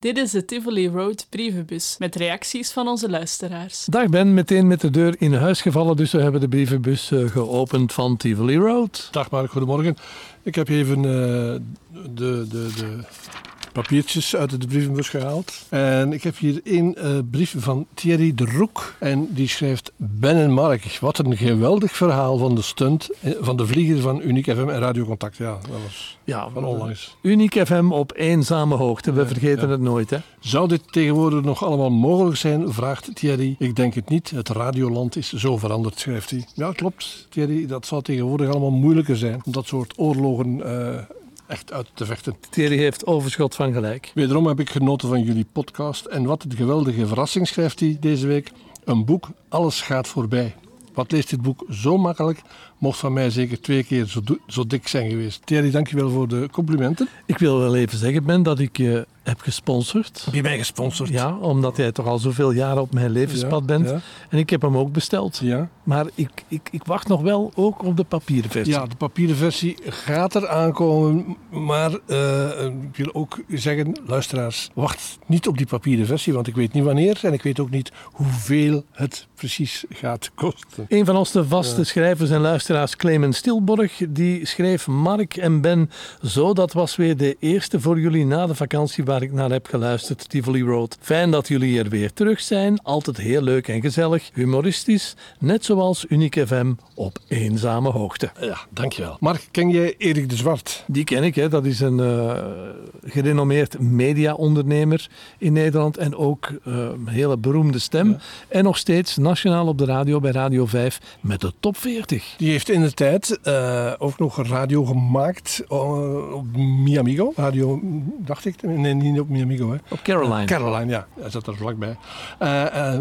Dit is de Tivoli Road brievenbus met reacties van onze luisteraars. Dag Ben, meteen met de deur in huis gevallen, dus we hebben de brievenbus eh, geopend van Tivoli Road. Dag Mark, goedemorgen. Ik heb even uh, de, de, de papiertjes uit de brievenbus gehaald. En ik heb hier één uh, brief van Thierry de Roek. En die schrijft: Ben en Mark, wat een geweldig verhaal van de stunt van de vlieger van Unique FM en Radio Contact. Ja, dat was ja, van onlangs. Unique FM op eenzame hoogte, we vergeten ja. het nooit. Hè? Zou dit tegenwoordig nog allemaal mogelijk zijn? Vraagt Thierry. Ik denk het niet. Het radioland is zo veranderd, schrijft hij. Ja, klopt, Thierry. Dat zal tegenwoordig allemaal moeilijker zijn. Om dat soort oorlogen. Uh, echt uit te vechten. Thierry heeft overschot van gelijk. Wederom heb ik genoten van jullie podcast. En wat een geweldige verrassing schrijft hij deze week. Een boek, alles gaat voorbij. Wat leest dit boek zo makkelijk, mocht van mij zeker twee keer zo, zo dik zijn geweest. Thierry, dankjewel voor de complimenten. Ik wil wel even zeggen, Ben, dat ik je heb gesponsord. Heb je mij gesponsord? Ja, omdat jij toch al zoveel jaren op mijn levenspad bent. En ik heb hem ook besteld. Ja. Maar ik, ik, ik wacht nog wel ook op de papieren versie. Ja, de papieren versie gaat er aankomen. Maar uh, ik wil ook zeggen, luisteraars, wacht niet op die papieren versie. Want ik weet niet wanneer en ik weet ook niet hoeveel het precies gaat kosten. Een van onze vaste schrijvers en luisteraars, Clemens Stilborg, die schreef Mark en Ben zo. Dat was weer de eerste voor jullie na de vakantie waar ik naar heb geluisterd, Tivoli Road. Fijn dat jullie er weer terug zijn. Altijd heel leuk en gezellig, humoristisch, net zoals Unique FM op eenzame hoogte. Ja, dankjewel. Mark, ken jij Erik de Zwart? Die ken ik, hè. dat is een uh, gerenommeerd mediaondernemer in Nederland en ook uh, een hele beroemde stem. Ja. En nog steeds nationaal op de radio bij Radio 5 met de top 40. Die heeft in de tijd uh, ook nog radio gemaakt op Miamigo. Radio, dacht ik, nee, niet op Miamigo. Hè. Op Caroline. Caroline, ja. Hij zat er vlakbij.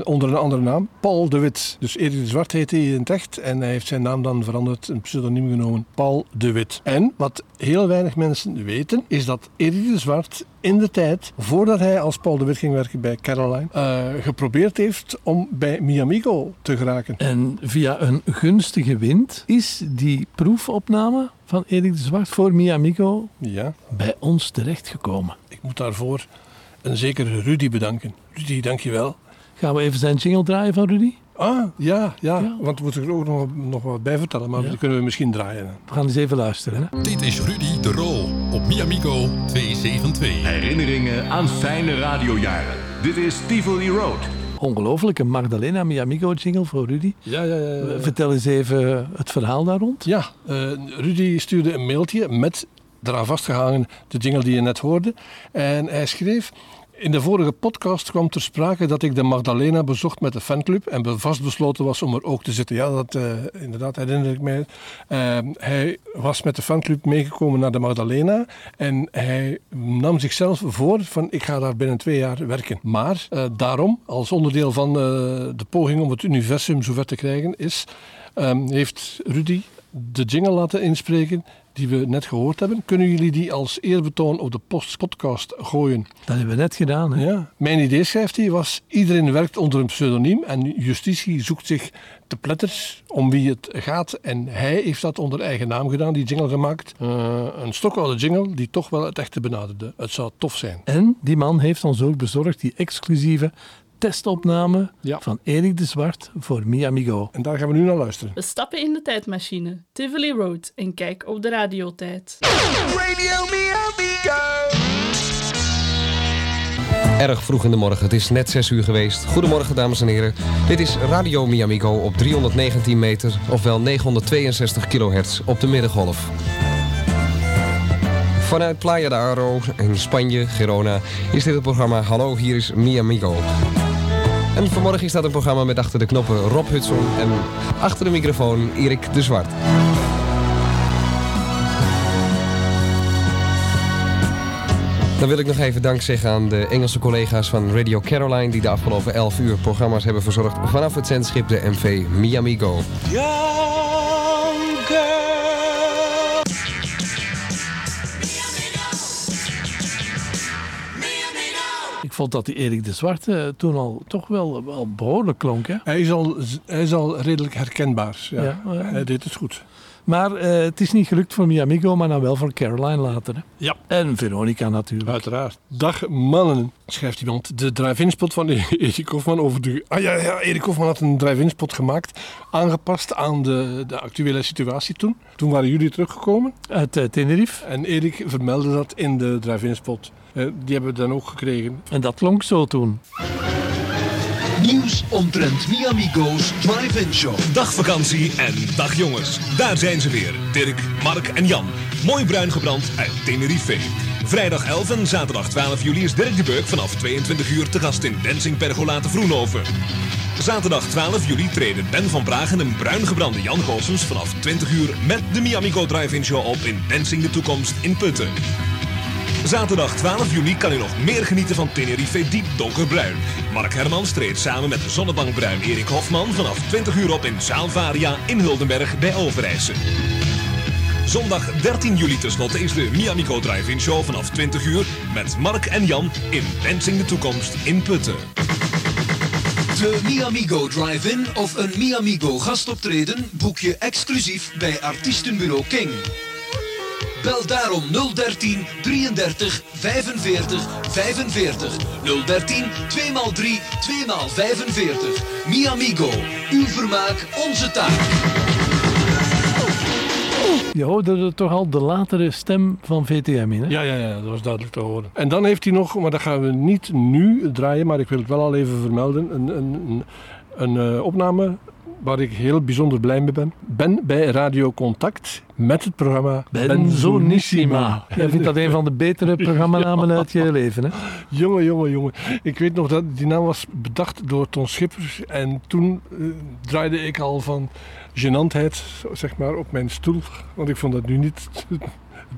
onder een andere naam, Paul de Wit. Dus Erik de Zwart heette hij in het echt en hij heeft zijn naam dan veranderd, een pseudoniem genomen, Paul de Wit. En wat heel weinig mensen weten, is dat Erik de Zwart in de tijd, voordat hij als Paul de Wit ging werken bij Caroline, uh, geprobeerd heeft om bij Miamigo te geraken. En via een gunstige wind is die proefopname van Erik de Zwart voor Miamigo ja. bij ons terechtgekomen. Ik moet daarvoor een zekere Rudy bedanken. Rudy, dankjewel. Gaan we even zijn jingle draaien van Rudy? Ah, ja, ja, ja. want we moeten er ook nog, nog wat bij vertellen, maar ja. die kunnen we misschien draaien. We gaan eens even luisteren. Hè? Dit is Rudy de Roo op Miamigo 272. Herinneringen aan fijne radiojaren. Dit is Tivoli Road. Ongelooflijke Magdalena Miamigo jingle voor Rudy. Ja, ja, ja, ja. Vertel eens even het verhaal daar rond. Ja, uh, Rudy stuurde een mailtje met eraan vastgehangen de jingle die je net hoorde. En hij schreef... In de vorige podcast kwam ter sprake dat ik de Magdalena bezocht met de fanclub en vastbesloten was om er ook te zitten. Ja, dat uh, inderdaad herinner ik mij. Uh, hij was met de fanclub meegekomen naar de Magdalena en hij nam zichzelf voor van ik ga daar binnen twee jaar werken. Maar uh, daarom, als onderdeel van de poging om het universum zover te krijgen, is, um, heeft Rudy de jingle laten inspreken die we net gehoord hebben. Kunnen jullie die als eerbetoon op de podcast gooien? Dat hebben we net gedaan. Hè? Ja. Mijn idee, schrijft hij, was iedereen werkt onder een pseudoniem en justitie zoekt zich te pletters om wie het gaat. En hij heeft dat onder eigen naam gedaan, die jingle gemaakt. Uh, een stokoude jingle die toch wel het echte benaderde. Het zou tof zijn. En die man heeft ons ook bezorgd die exclusieve testopname ja. van Erik de Zwart voor Miamigo. En daar gaan we nu naar luisteren. We stappen in de tijdmachine, Tivoli Road, en kijk op de radiotijd. Radio Miamigo! Erg vroeg in de morgen, het is net 6 uur geweest. Goedemorgen dames en heren. Dit is Radio Miamigo op 319 meter, ofwel 962 kilohertz op de middengolf. Vanuit Playa de Aro in Spanje, Girona, is dit het programma Hallo, hier is Miamigo. En vanmorgen dat een programma met achter de knoppen Rob Hudson en achter de microfoon Erik de Zwart. Dan wil ik nog even dank zeggen aan de Engelse collega's van Radio Caroline... die de afgelopen 11 uur programma's hebben verzorgd vanaf het zendschip de MV Miamigo. Ik vond dat die Erik de Zwarte toen al toch wel, wel behoorlijk klonk. Hè? Hij, is al, hij is al redelijk herkenbaar. Ja. Ja, ja. Hij deed het goed. Maar eh, het is niet gelukt voor Miamigo, maar dan wel voor Caroline later. Hè? Ja. En Veronica natuurlijk. Uiteraard. Dag mannen, schrijft iemand. De drive-in spot van Erik Hofman over de... Ah ja, ja, Erik Hofman had een drive-in spot gemaakt. Aangepast aan de, de actuele situatie toen. Toen waren jullie teruggekomen. Uit eh, Tenerife. En Erik vermeldde dat in de drive-in spot. Eh, die hebben we dan ook gekregen. En dat klonk zo toen. Nieuws omtrent Miamigo's Drive-In Show. Dag vakantie en dag jongens. Daar zijn ze weer. Dirk, Mark en Jan. Mooi bruin gebrand uit Tenerife. Vrijdag 11 en zaterdag 12 juli is Dirk de Beuk vanaf 22 uur te gast in Dancing Pergola te Vroenhoven. Zaterdag 12 juli treden Ben van Praag en een bruin gebrande Jan Goossens vanaf 20 uur met de Miamigo Drive-In Show op in Dancing de Toekomst in Putten. Zaterdag 12 juli kan u nog meer genieten van Tenerife diep donkerbruin. Mark Hermans treedt samen met de zonnebankbruin Erik Hofman vanaf 20 uur op in Zaalvaria in Huldenberg bij Overijse. Zondag 13 juli tenslotte is de Miamigo Drive-In Show vanaf 20 uur met Mark en Jan in Dancing de Toekomst in Putten. De Miamigo Drive-In of een Miamigo gastoptreden boek je exclusief bij Artiestenbureau King. Bel daarom 013 33 45 45 013 2x3 2x45. Miamigo, uw vermaak, onze taak. Je hoorde er toch al de latere stem van VTM in. Hè? Ja, ja, ja, dat was duidelijk te horen. En dan heeft hij nog, maar dat gaan we niet nu draaien, maar ik wil het wel al even vermelden, een, een, een, een eh, opname waar ik heel bijzonder blij mee ben. Ben bij Radio Contact met het programma Benzonissima. Jij vindt dat een van de betere programmanamen uit je leven, hè? Jongen, jongen, jongen. Ik weet nog dat die naam was bedacht door Ton Schippers. En toen eh, draaide ik al van genantheid, zeg maar, op mijn stoel. Want ik vond dat nu niet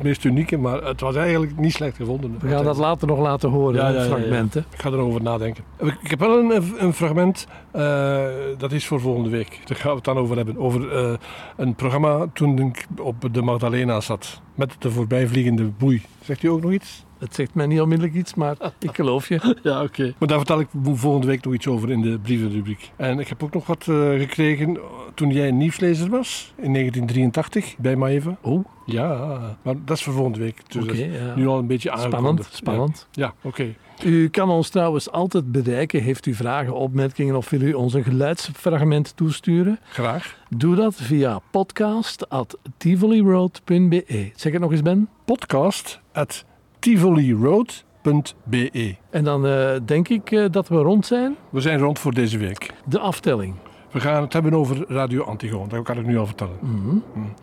meest unieke, maar het was eigenlijk niet slecht gevonden. We gaan dat later nog laten horen, Ja, fragmenten. Ik ga erover nadenken. Ik heb wel een, een fragment, eh, dat is voor volgende week. Daar gaan we het dan over hebben. Over eh, een programma toen ik op de Magdalena zat. Met de voorbijvliegende boei. Zegt u ook nog iets? Het zegt mij niet onmiddellijk iets, maar ik geloof je. Ja, oké. Maar daar vertel ik volgende week nog iets over in de brievenrubriek. En ik heb ook nog wat eh, gekregen toen jij een nieuwslezer was, in 1983, bij Maeva. Oh, Ja, maar dat is voor volgende week. Dus ja. nu al een beetje Spannend, aangekondigd. spannend. Ja, ja oké. U kan ons trouwens altijd bereiken. Heeft u vragen, opmerkingen of wil u ons een geluidsfragment toesturen? Graag. Doe dat via podcast.tivoliroad.be. Zeg het nog eens, Ben. Podcast at tivoliroad.be. En dan eh, denk ik eh, dat we rond zijn. We zijn rond voor deze week. De aftelling. We gaan het hebben over Radio Antigoon. Dat kan ik nu al vertellen. Mhm. Mm.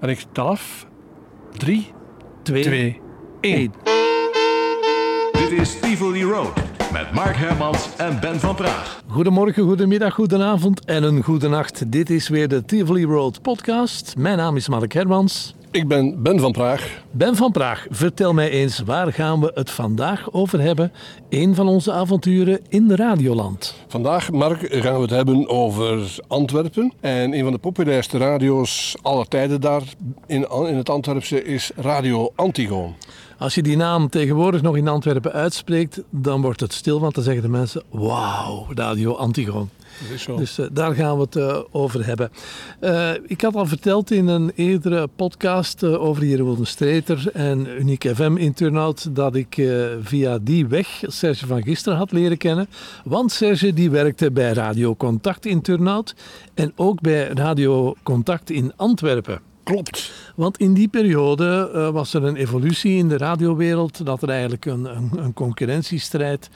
En ik tel af. 3, Twee, 2, 1. Dit is Tivoli Road met Mark Hermans en Ben van Praag. Goedemorgen, goedemiddag, goedenavond en een goede nacht. Dit is weer de Tivoli Road podcast. Mijn naam is Mark Hermans. Ik ben Ben van Praag. Ben van Praag, vertel mij eens, waar gaan we het vandaag over hebben? Een van onze avonturen in Radioland. Vandaag, Mark, gaan we het hebben over Antwerpen. En een van de populairste radio's aller tijden daar in, in het Antwerpse is Radio Antigoon. Als je die naam tegenwoordig nog in Antwerpen uitspreekt, dan wordt het stil, want dan zeggen de mensen, wauw, Radio Antigoon. Dus eh, daar gaan we het eh, over hebben. Eh, ik had al verteld in een eerdere podcast over Jeroen Streeter en Unique FM in Turnhout dat ik via die weg Serge van gisteren had leren kennen. Want Serge die werkte bij Radio Contact in Turnhout en ook bij Radio Contact in Antwerpen. Klopt. Want in die periode was er een evolutie in de radiowereld, dat er eigenlijk een, een, een concurrentiestrijd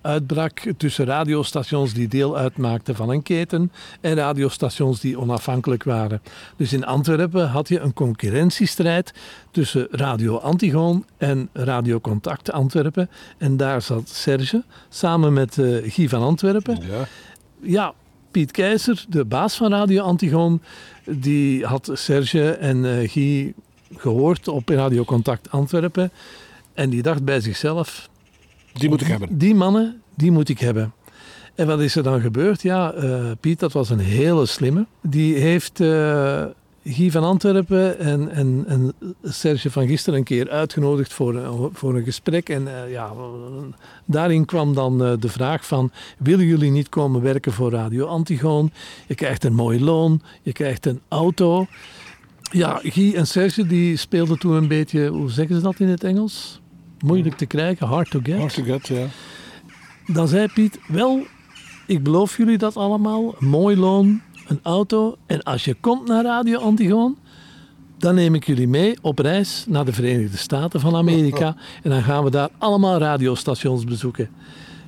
uitbrak tussen radiostations die deel uitmaakten van een keten en radiostations die onafhankelijk waren. Dus in Antwerpen had je een concurrentiestrijd tussen Radio Antigoon en Radio Contact Antwerpen. En daar zat Serge samen met eh, Guy van Antwerpen Ja. ja, Piet Keizer, de baas van Radio Antigoon, die had Serge en eh, Guy gehoord op Radio Contact Antwerpen. En die dacht bij zichzelf, Die moet ik hebben. die mannen, die moet ik hebben. En wat is er dan gebeurd? Ja, eh, Piet, dat was een hele slimme. Die heeft eh, Guy van Antwerpen en, en, en Serge van gisteren een keer uitgenodigd voor, voor een gesprek. En eh, ja, daarin kwam dan de vraag van, willen jullie niet komen werken voor Radio Antigoon? Je krijgt een mooi loon, je krijgt een auto. Ja, Guy en Serge die speelden toen een beetje, hoe zeggen ze dat in het Engels? Moeilijk te krijgen, hard to get. Hard to get, ja. Dan zei Piet, wel, ik beloof jullie dat allemaal. Een mooi loon, een auto. En als je komt naar Radio Antigoon, dan neem ik jullie mee op reis naar de Verenigde Staten van Amerika. En dan gaan we daar allemaal radiostations bezoeken.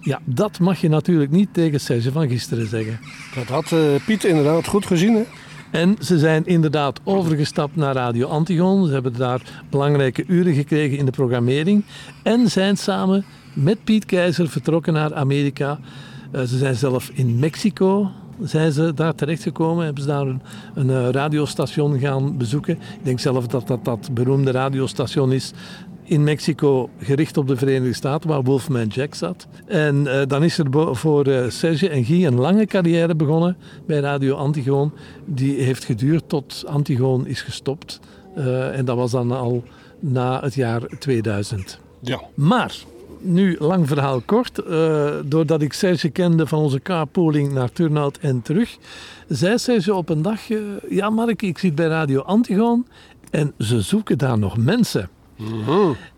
Ja, dat mag je natuurlijk niet tegen Serge van gisteren zeggen. Dat had eh, Piet inderdaad goed gezien, hè? En ze zijn inderdaad overgestapt naar Radio Antigon. Ze hebben daar belangrijke uren gekregen in de programmering. En zijn samen met Piet Keizer vertrokken naar Amerika. Eh, ze zijn zelf in Mexico zijn ze daar terechtgekomen. Hebben ze daar een, een eh, radiostation gaan bezoeken. Ik denk zelf dat dat dat beroemde radiostation is in Mexico gericht op de Verenigde Staten, waar Wolfman Jack zat. En eh, dan is er voor eh, Serge en Guy een lange carrière begonnen bij Radio Antigoon. Die heeft geduurd tot Antigoon is gestopt. Eh, en dat was dan al na het jaar 2000. Ja. Maar, nu lang verhaal kort, doordat ik Serge kende van onze carpooling naar Turnhout en terug, zei Serge op een dag, ja Mark, ik zit bij Radio Antigoon en ze zoeken daar nog mensen.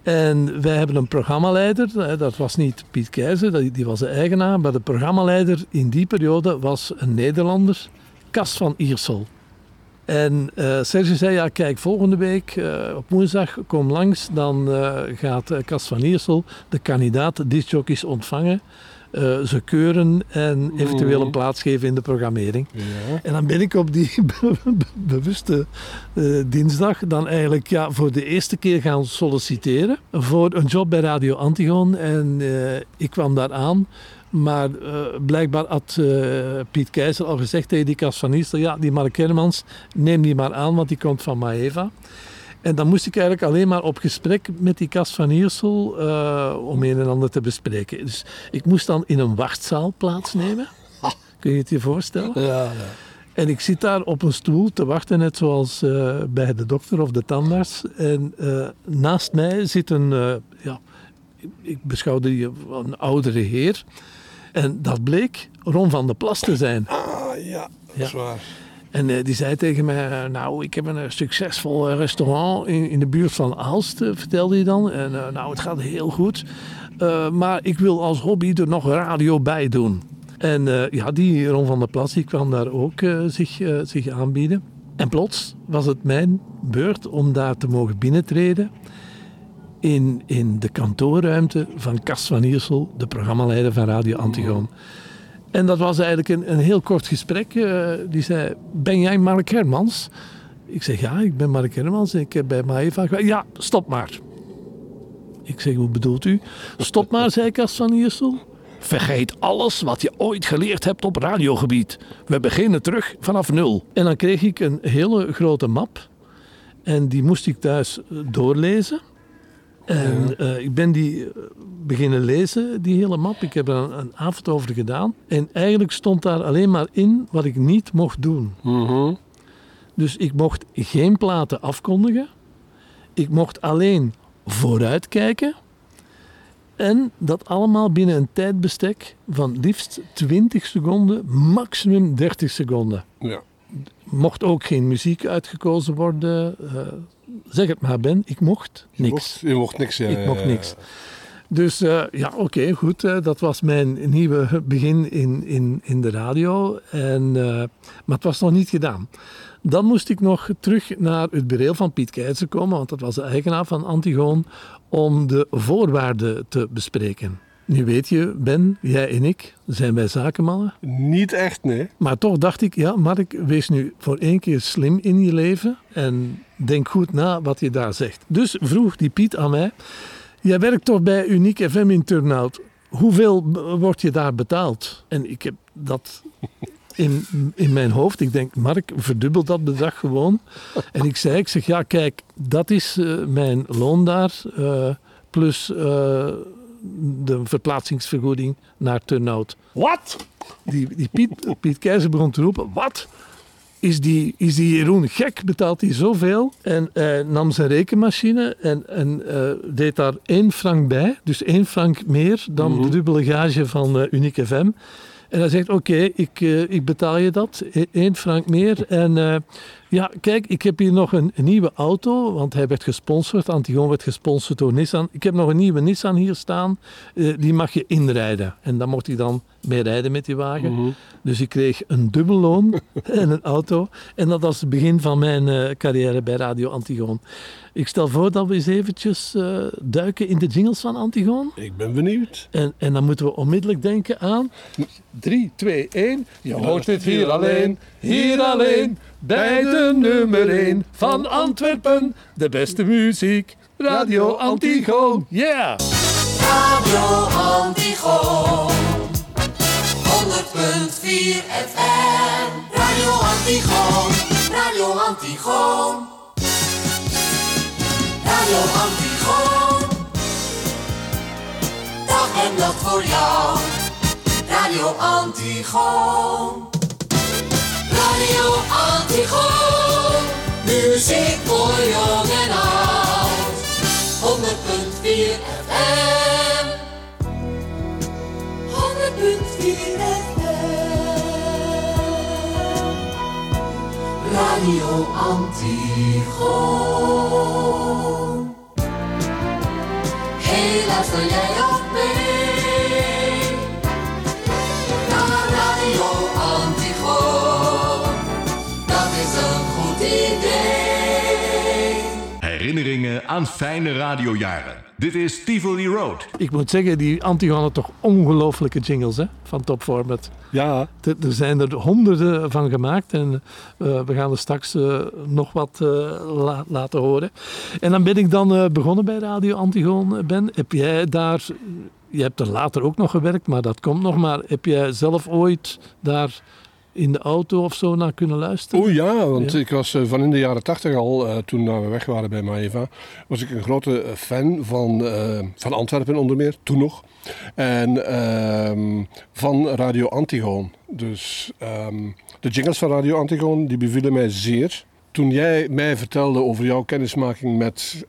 En wij hebben een programmaleider, dat was niet Piet Keizer, die was de eigenaar, maar de programmaleider in die periode was een Nederlander, Cas van Iersel. En Serge zei, ja kijk, volgende week eh, op woensdag kom langs, dan eh, gaat Cas van Iersel de kandidaat discjockeys ontvangen, eh, ze keuren en eventueel een plaats geven in de programmering. ja. En dan ben ik op die be- be- bewuste eh, dinsdag dan eigenlijk ja, voor de eerste keer gaan solliciteren voor een job bij Radio Antigon. En eh, ik kwam daar aan. Maar blijkbaar had Piet Keizer al gezegd tegen die Cas van Nistel, ja, die Mark Hermans, neem die maar aan, want die komt van Maeva. En dan moest ik eigenlijk alleen maar op gesprek met die Cas van Iersel eh, om een en ander te bespreken. Dus ik moest dan in een wachtzaal plaatsnemen. Kun je het je voorstellen? Ja, ja. En ik zit daar op een stoel te wachten, net zoals eh, bij de dokter of de tandarts. En eh, naast mij zit een, ja, ik- beschouwde die een oudere heer. En dat bleek Ron van der Plas te zijn. Ah, ja, dat is waar. En eh, die zei tegen mij, eh, nou, ik heb een eh, succesvol restaurant in, in de buurt van Aalst, vertelde hij dan. En nou, het gaat heel goed. Maar ik wil als hobby er nog radio bij doen. En ja, die Ron van der Plas, die kwam daar ook zich, zich aanbieden. En plots was het mijn beurt om daar te mogen binnentreden. In, in de kantoorruimte van Cas van Iersel, de programmaleider van Radio Antigoon. En dat was eigenlijk een, een heel kort gesprek. Eh, die zei, ben jij Mark Hermans? Ik zeg, ja, ik ben Mark Hermans. Ik heb bij Maeva gewerkt. Ja, stop maar. Ik zeg, hoe bedoelt u? Stop maar, zei Kas van Iersel. Vergeet alles wat je ooit geleerd hebt op radiogebied. We beginnen terug vanaf nul. En dan kreeg ik een hele grote map. En die moest ik thuis doorlezen. En eh, ik ben die eh, beginnen lezen, die hele map. Ik heb er een, een avond over gedaan. En eigenlijk stond daar alleen maar in wat ik niet mocht doen. Mhm. Dus ik mocht geen platen afkondigen. Ik mocht alleen vooruitkijken. En dat allemaal binnen een tijdbestek van liefst 20 seconden, maximum 30 seconden. Ja. Mocht ook geen muziek uitgekozen worden. eh, zeg het maar, Ben. Ik mocht niks. mocht, je mocht niks. Ja, Ik mocht niks. Dus eh, ja, oké, goed. eh, dat was mijn nieuwe begin in, in, in de radio. En, eh, maar het was nog niet gedaan. Dan moest ik nog terug naar het bureau van Piet Keizer komen, want dat was de eigenaar van Antigoon, om de voorwaarden te bespreken. Nu weet je, Ben, jij en ik, zijn wij zakenmannen. Niet echt, nee. Maar toch dacht ik, ja, Mark, wees nu voor één keer slim in je leven en denk goed na wat je daar zegt. Dus vroeg die Piet aan mij, jij werkt toch bij Unique FM in Turnhout. Hoeveel word je daar betaald? En ik heb dat in, in mijn hoofd. Ik denk, Mark, verdubbel dat bedrag gewoon. En ik zei, ik zeg, ja, kijk, dat is eh, mijn loon daar. eh, plus eh, de verplaatsingsvergoeding naar Turnhout. Wat? Die, die Piet, Piet Keizer begon te roepen, wat? Is die, is die Jeroen gek? Betaalt hij zoveel? En eh, nam zijn rekenmachine en, en eh, deed daar één frank bij. Dus één frank meer dan de dubbele gage van eh, Unique FM. En hij zegt, oké, ik, ik betaal je dat, e- één frank meer. En ja, kijk, ik heb hier nog een, een nieuwe auto, want hij werd gesponsord, Antigoon werd gesponsord door Nissan. Ik heb nog een nieuwe Nissan hier staan, eh, die mag je inrijden. En dan mocht hij dan mee rijden met die wagen. Dus ik kreeg een dubbelloon en een auto. En dat was het begin van mijn eh, carrière bij Radio Antigoon. Ik stel voor dat we eens eventjes eh, duiken in de jingles van Antigoon. Ik ben benieuwd. En, en dan moeten we onmiddellijk denken aan 3, 2, 1. Je hoort het hier alleen, hier alleen, bij de nummer 1 van Antwerpen. De beste muziek, Radio Antigoon. Yeah! Radio Antigoon 100.4 FM Radio Antigoon Radio Antigoon Radio Antigoon Dag en nacht voor jou Radio Antigoon Radio Antigoon. Muziek voor jong en oud. 100.4 FM 100.4 FM Radio Antigoon. Hey, luister jij Herinneringen aan fijne radiojaren. Dit is Tivoli Road. Ik moet zeggen, die Antigoon had toch ongelooflijke jingles hè, van Top Format. Ja, Er zijn er honderden van gemaakt en eh, we gaan er straks eh, nog wat eh, la- laten horen. En dan ben ik dan eh, begonnen bij Radio Antigoon, Ben. Heb jij daar, je hebt er later ook nog gewerkt, maar dat komt nog. Maar heb jij zelf ooit daar in de auto of zo naar kunnen luisteren? Oh ja, want Ja. ik was eh, van in de jaren tachtig al, eh, toen we weg waren bij Maeva, was ik een grote eh, fan van, van Antwerpen onder meer, toen nog. En ehm, van Radio Antigoon. Dus ehm, de jingles van Radio Antigoon, die bevielen mij zeer. Toen jij mij vertelde over jouw kennismaking met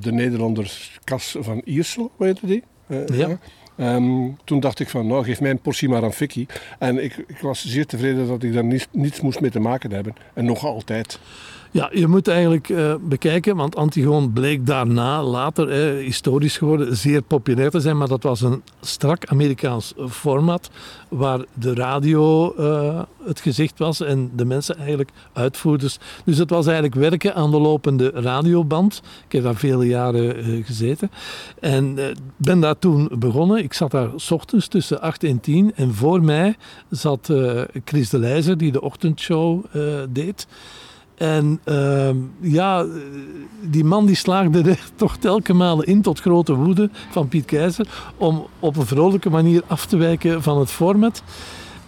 de Nederlander Cas van Iersel, weet je die? Ja. Ehm, toen dacht ik van, nou geef mij een portie maar aan Vicky. En ik, ik was zeer tevreden dat ik daar niets, niets moest mee te maken hebben. En nog altijd. Ja, je moet eigenlijk eh, bekijken, want Antigoon bleek daarna, later, historisch geworden, zeer populair te zijn. Maar dat was een strak Amerikaans format, waar de radio eh, het gezicht was en de mensen eigenlijk uitvoerders. Dus het was eigenlijk werken aan de lopende radioband. Ik heb daar vele jaren eh, gezeten. En ben daar toen begonnen. Ik zat daar s ochtends tussen 8 en 10. En voor mij zat Chris de Leijzer, die de ochtendshow deed. En ehm, ja, die man die slaagde er toch malen in tot grote woede van Piet Keizer om op een vrolijke manier af te wijken van het format.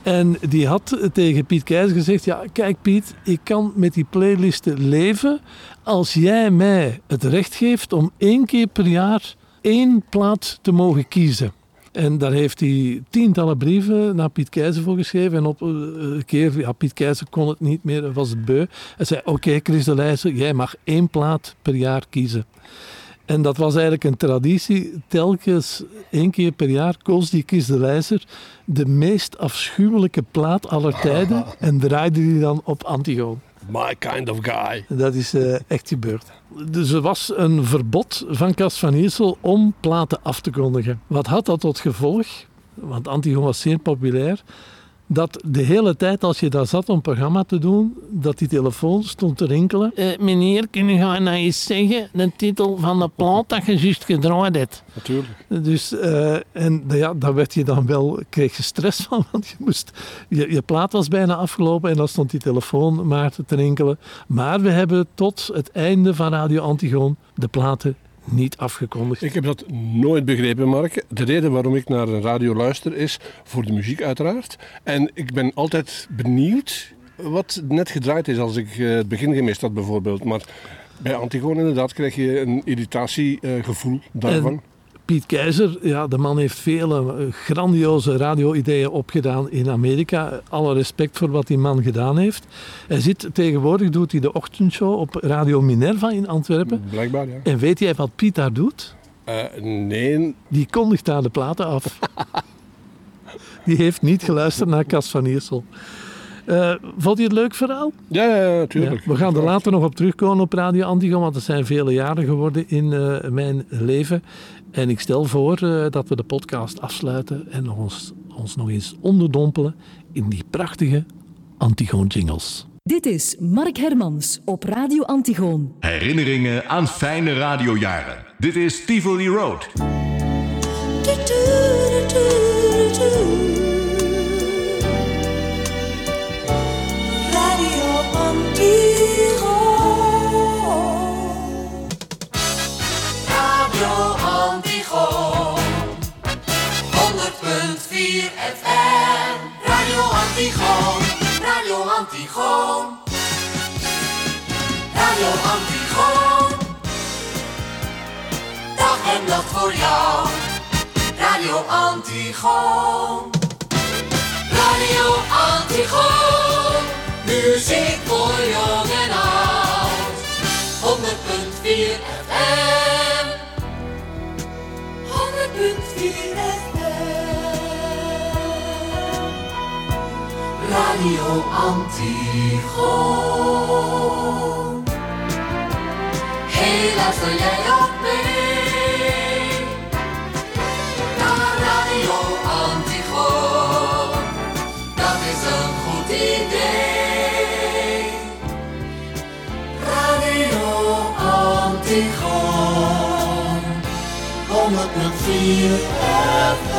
En die had tegen Piet Keizer gezegd, ja kijk Piet, ik kan met die playlisten leven als jij mij het recht geeft om één keer per jaar één plaat te mogen kiezen. En daar heeft hij tientallen brieven naar Piet Keizer voor geschreven. En op eh, een keer, ja, Piet Keizer kon het niet meer, was het beu. Hij zei, oké Chris de Leijzer, jij mag één plaat per jaar kiezen. En dat was eigenlijk een traditie. Telkens één keer per jaar koos die Chris de Leijzer de meest afschuwelijke plaat aller tijden. En draaide die dan op Antigoon. My kind of guy. Dat is eh, echt gebeurd. Dus er was een verbod van Cas van Iersel om platen af te kondigen. Wat had dat tot gevolg? Want Antigoon was zeer populair. Dat de hele tijd als je daar zat om een programma te doen, dat die telefoon stond te rinkelen. Eh, meneer, kun je gaan nou eens zeggen de titel van de plaat dat je juist gedraaid hebt? Natuurlijk. Dus, eh, en ja, daar werd je dan wel, kreeg je stress van, want je, moest, je, je plaat was bijna afgelopen en dan stond die telefoon maar te rinkelen. Maar we hebben tot het einde van Radio Antigoon de platen niet afgekondigd. Ik heb dat nooit begrepen, Mark. De reden waarom ik naar een radio luister is voor de muziek uiteraard. En ik ben altijd benieuwd wat net gedraaid is als ik eh, het begin gemist had bijvoorbeeld. Maar bij Antigoon inderdaad krijg je een irritatiegevoel daarvan. Piet Keizer, ja, de man heeft vele eh, grandioze radio-ideeën opgedaan in Amerika. Alle respect voor wat die man gedaan heeft. Hij zit tegenwoordig, doet hij de ochtendshow op Radio Minerva in Antwerpen. Blijkbaar, ja. En weet jij wat Piet daar doet? Eh, nee, Die kondigt daar de platen af. Die heeft niet geluisterd naar Cas van Iersel. Eh, vond je het leuk verhaal? Ja, ja, ja, tuurlijk. Ja, we gaan er later nog op terugkomen op Radio Antigo, want het zijn vele jaren geworden in mijn leven. En ik stel voor eh, dat we de podcast afsluiten en ons, ons nog eens onderdompelen in die prachtige Antigoon jingles. Dit is Mark Hermans op Radio Antigoon. Herinneringen aan fijne radiojaren. Dit is Tivoli Road. 100.4 FM. Radio Antigo. Radio Antigo. Radio Antigo. Dag en nacht voor jou. Radio Antigo. Radio Antigo. Muziek voor jong Radio Antigo. Hey, luister jij ook mee? Naar Radio Antigo. Dat is een goed idee. Radio Antigo. 100.4 FM.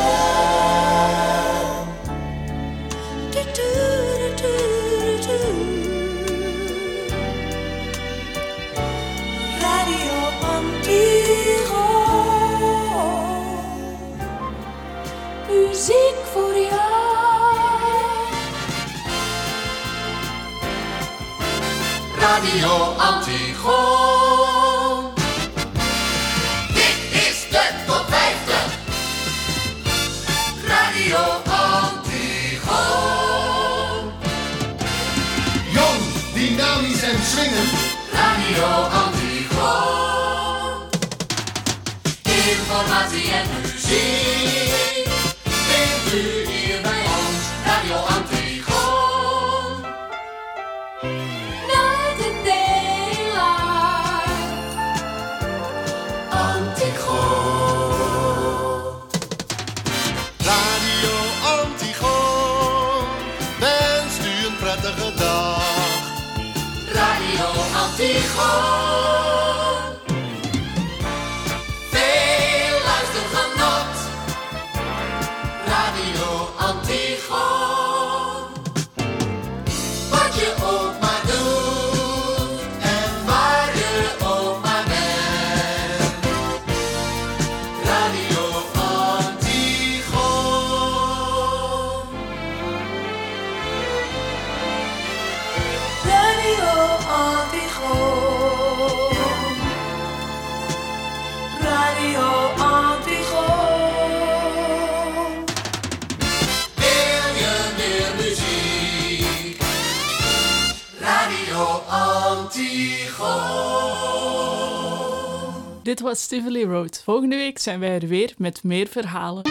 Dit was Tivoli Road. Volgende week zijn wij er weer met meer verhalen.